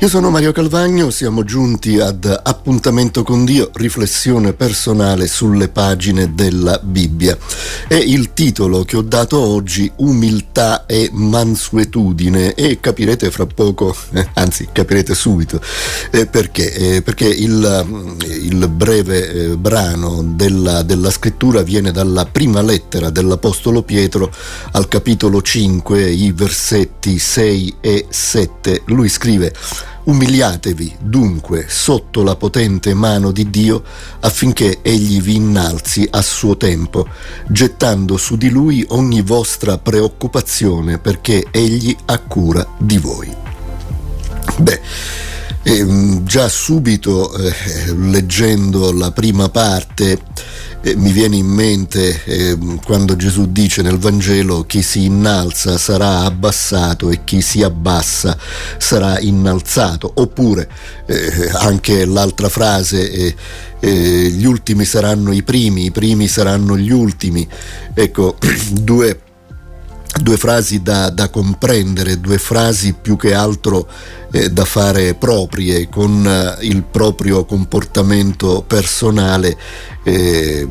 Io sono Mario Calvagno, siamo giunti ad Appuntamento con Dio, riflessione personale sulle pagine della Bibbia. E il titolo che ho dato oggi, Umiltà e mansuetudine, e capirete fra poco, eh, anzi capirete subito, eh, perché, eh, perché il, il breve eh, brano della, della scrittura viene dalla prima lettera dell'Apostolo Pietro al capitolo 5, i versetti 6 e 7. Lui scrive Umiliatevi dunque sotto la potente mano di Dio affinché Egli vi innalzi a suo tempo, gettando su di Lui ogni vostra preoccupazione perché Egli ha cura di voi. Beh, eh, già subito eh, leggendo la prima parte eh, mi viene in mente eh, quando Gesù dice nel Vangelo chi si innalza sarà abbassato e chi si abbassa sarà innalzato, oppure eh, anche l'altra frase gli ultimi saranno i primi, i primi saranno gli ultimi. Ecco, due due frasi da, da, comprendere, due frasi più che altro eh, da fare proprie con eh, il proprio comportamento personale eh,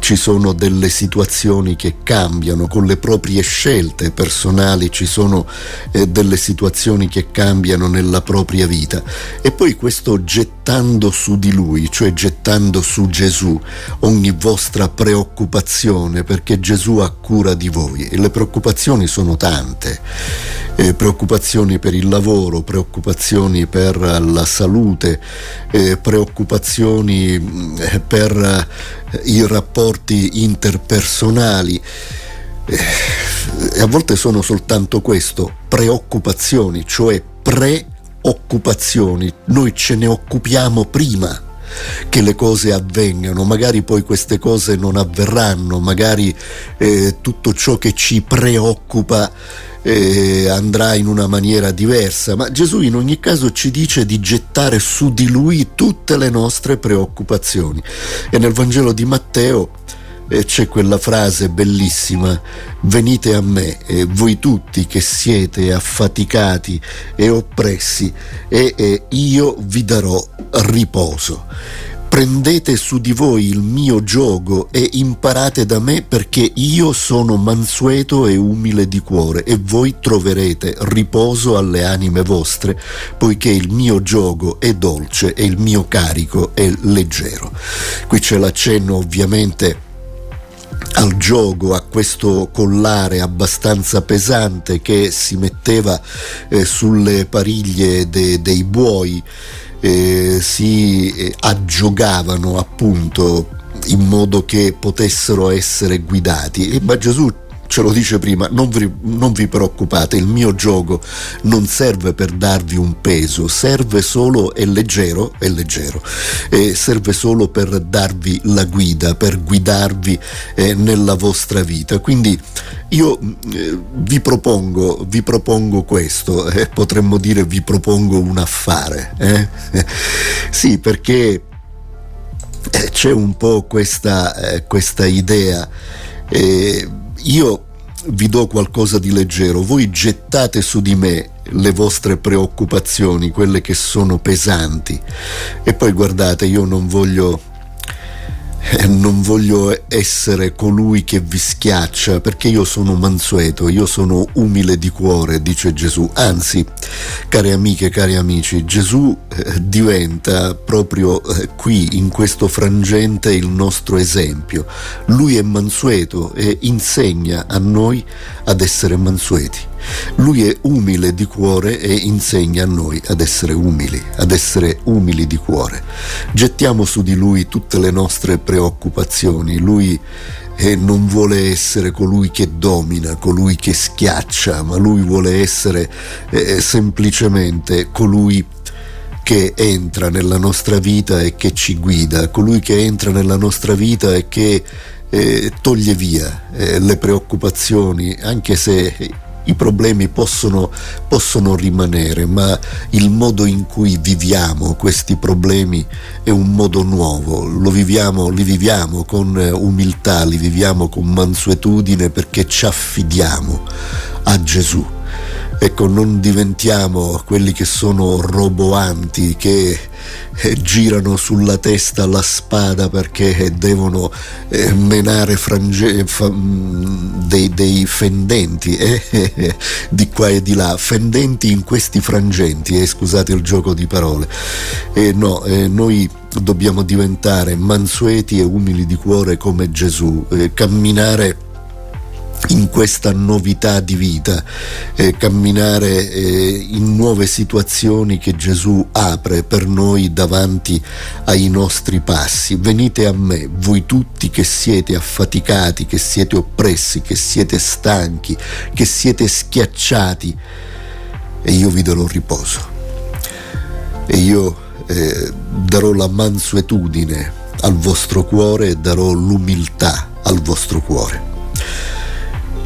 ci sono delle situazioni che cambiano, con le proprie scelte personali ci sono eh, delle situazioni che cambiano nella propria vita. E poi questo gettando su di lui, cioè gettando su Gesù ogni vostra preoccupazione, perché Gesù ha cura di voi. E le preoccupazioni sono tante. Eh, preoccupazioni per il lavoro, preoccupazioni per la salute, eh, preoccupazioni eh, per i rapporti interpersonali. E a volte sono soltanto questo, preoccupazioni, cioè preoccupazioni. Noi ce ne occupiamo prima che le cose avvengano, magari poi queste cose non avverranno, magari eh, tutto ciò che ci preoccupa eh, andrà in una maniera diversa, ma Gesù in ogni caso ci dice di gettare su di lui tutte le nostre preoccupazioni. E nel Vangelo di Matteo eh, c'è quella frase bellissima, venite a me, eh, voi tutti che siete affaticati e oppressi, e io vi darò riposo. Prendete su di voi il mio giogo e imparate da me perché io sono mansueto e umile di cuore e voi troverete riposo alle anime vostre, poiché il mio giogo è dolce e il mio carico è leggero. Qui c'è l'accenno ovviamente al gioco, a questo collare abbastanza pesante che si metteva eh, sulle pariglie de, dei buoi eh, si eh, aggiogavano appunto in modo che potessero essere guidati. Ma Gesù ce lo dice prima, non vi, non vi, preoccupate, il mio gioco non serve per darvi un peso, serve solo, è leggero, è leggero, eh, serve solo per darvi la guida, per guidarvi eh, nella vostra vita. Quindi io eh, vi, propongo, vi propongo questo, eh, potremmo dire vi propongo un affare. Eh. sì, perché eh, c'è un po' questa, questa idea io vi do qualcosa di leggero, voi gettate su di me le vostre preoccupazioni, quelle che sono pesanti. E poi guardate, io non voglio eh, non voglio essere colui che vi schiaccia perché io sono mansueto, io sono umile di cuore, dice Gesù. Anzi, care amiche, cari amici, Gesù eh, diventa proprio eh, qui, in questo frangente, il nostro esempio. Lui è mansueto e insegna a noi ad essere mansueti. Lui è umile di cuore e insegna a noi ad essere umili, ad essere umili di cuore. Gettiamo su di lui tutte le nostre preoccupazioni. Lui eh, non vuole essere colui che domina, colui che schiaccia, ma lui vuole essere eh, semplicemente colui che entra nella nostra vita e che ci guida, colui che entra nella nostra vita e che eh, toglie via eh, le preoccupazioni, anche se i problemi possono, possono, rimanere, ma il modo in cui viviamo questi problemi è un modo nuovo, viviamo, li viviamo con umiltà, li viviamo con mansuetudine perché ci affidiamo a Gesù. Ecco, non diventiamo quelli che sono roboanti, che eh, girano sulla testa la spada perché devono eh, menare frange- mm, dei, dei, fendenti eh, di qua e di là, fendenti in questi frangenti, eh, scusate il gioco di parole. no, eh, noi dobbiamo diventare mansueti e umili di cuore come Gesù, eh, camminare in questa novità di vita, eh, camminare eh, in nuove situazioni che Gesù apre per noi davanti ai nostri passi. Venite a me, voi tutti che siete affaticati, che siete oppressi, che siete stanchi, che siete schiacciati, e io vi darò riposo. E io eh, darò la mansuetudine al vostro cuore e darò l'umiltà al vostro cuore.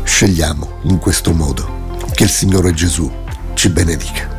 Scegliamo in questo modo. Che il Signore Gesù ci benedica.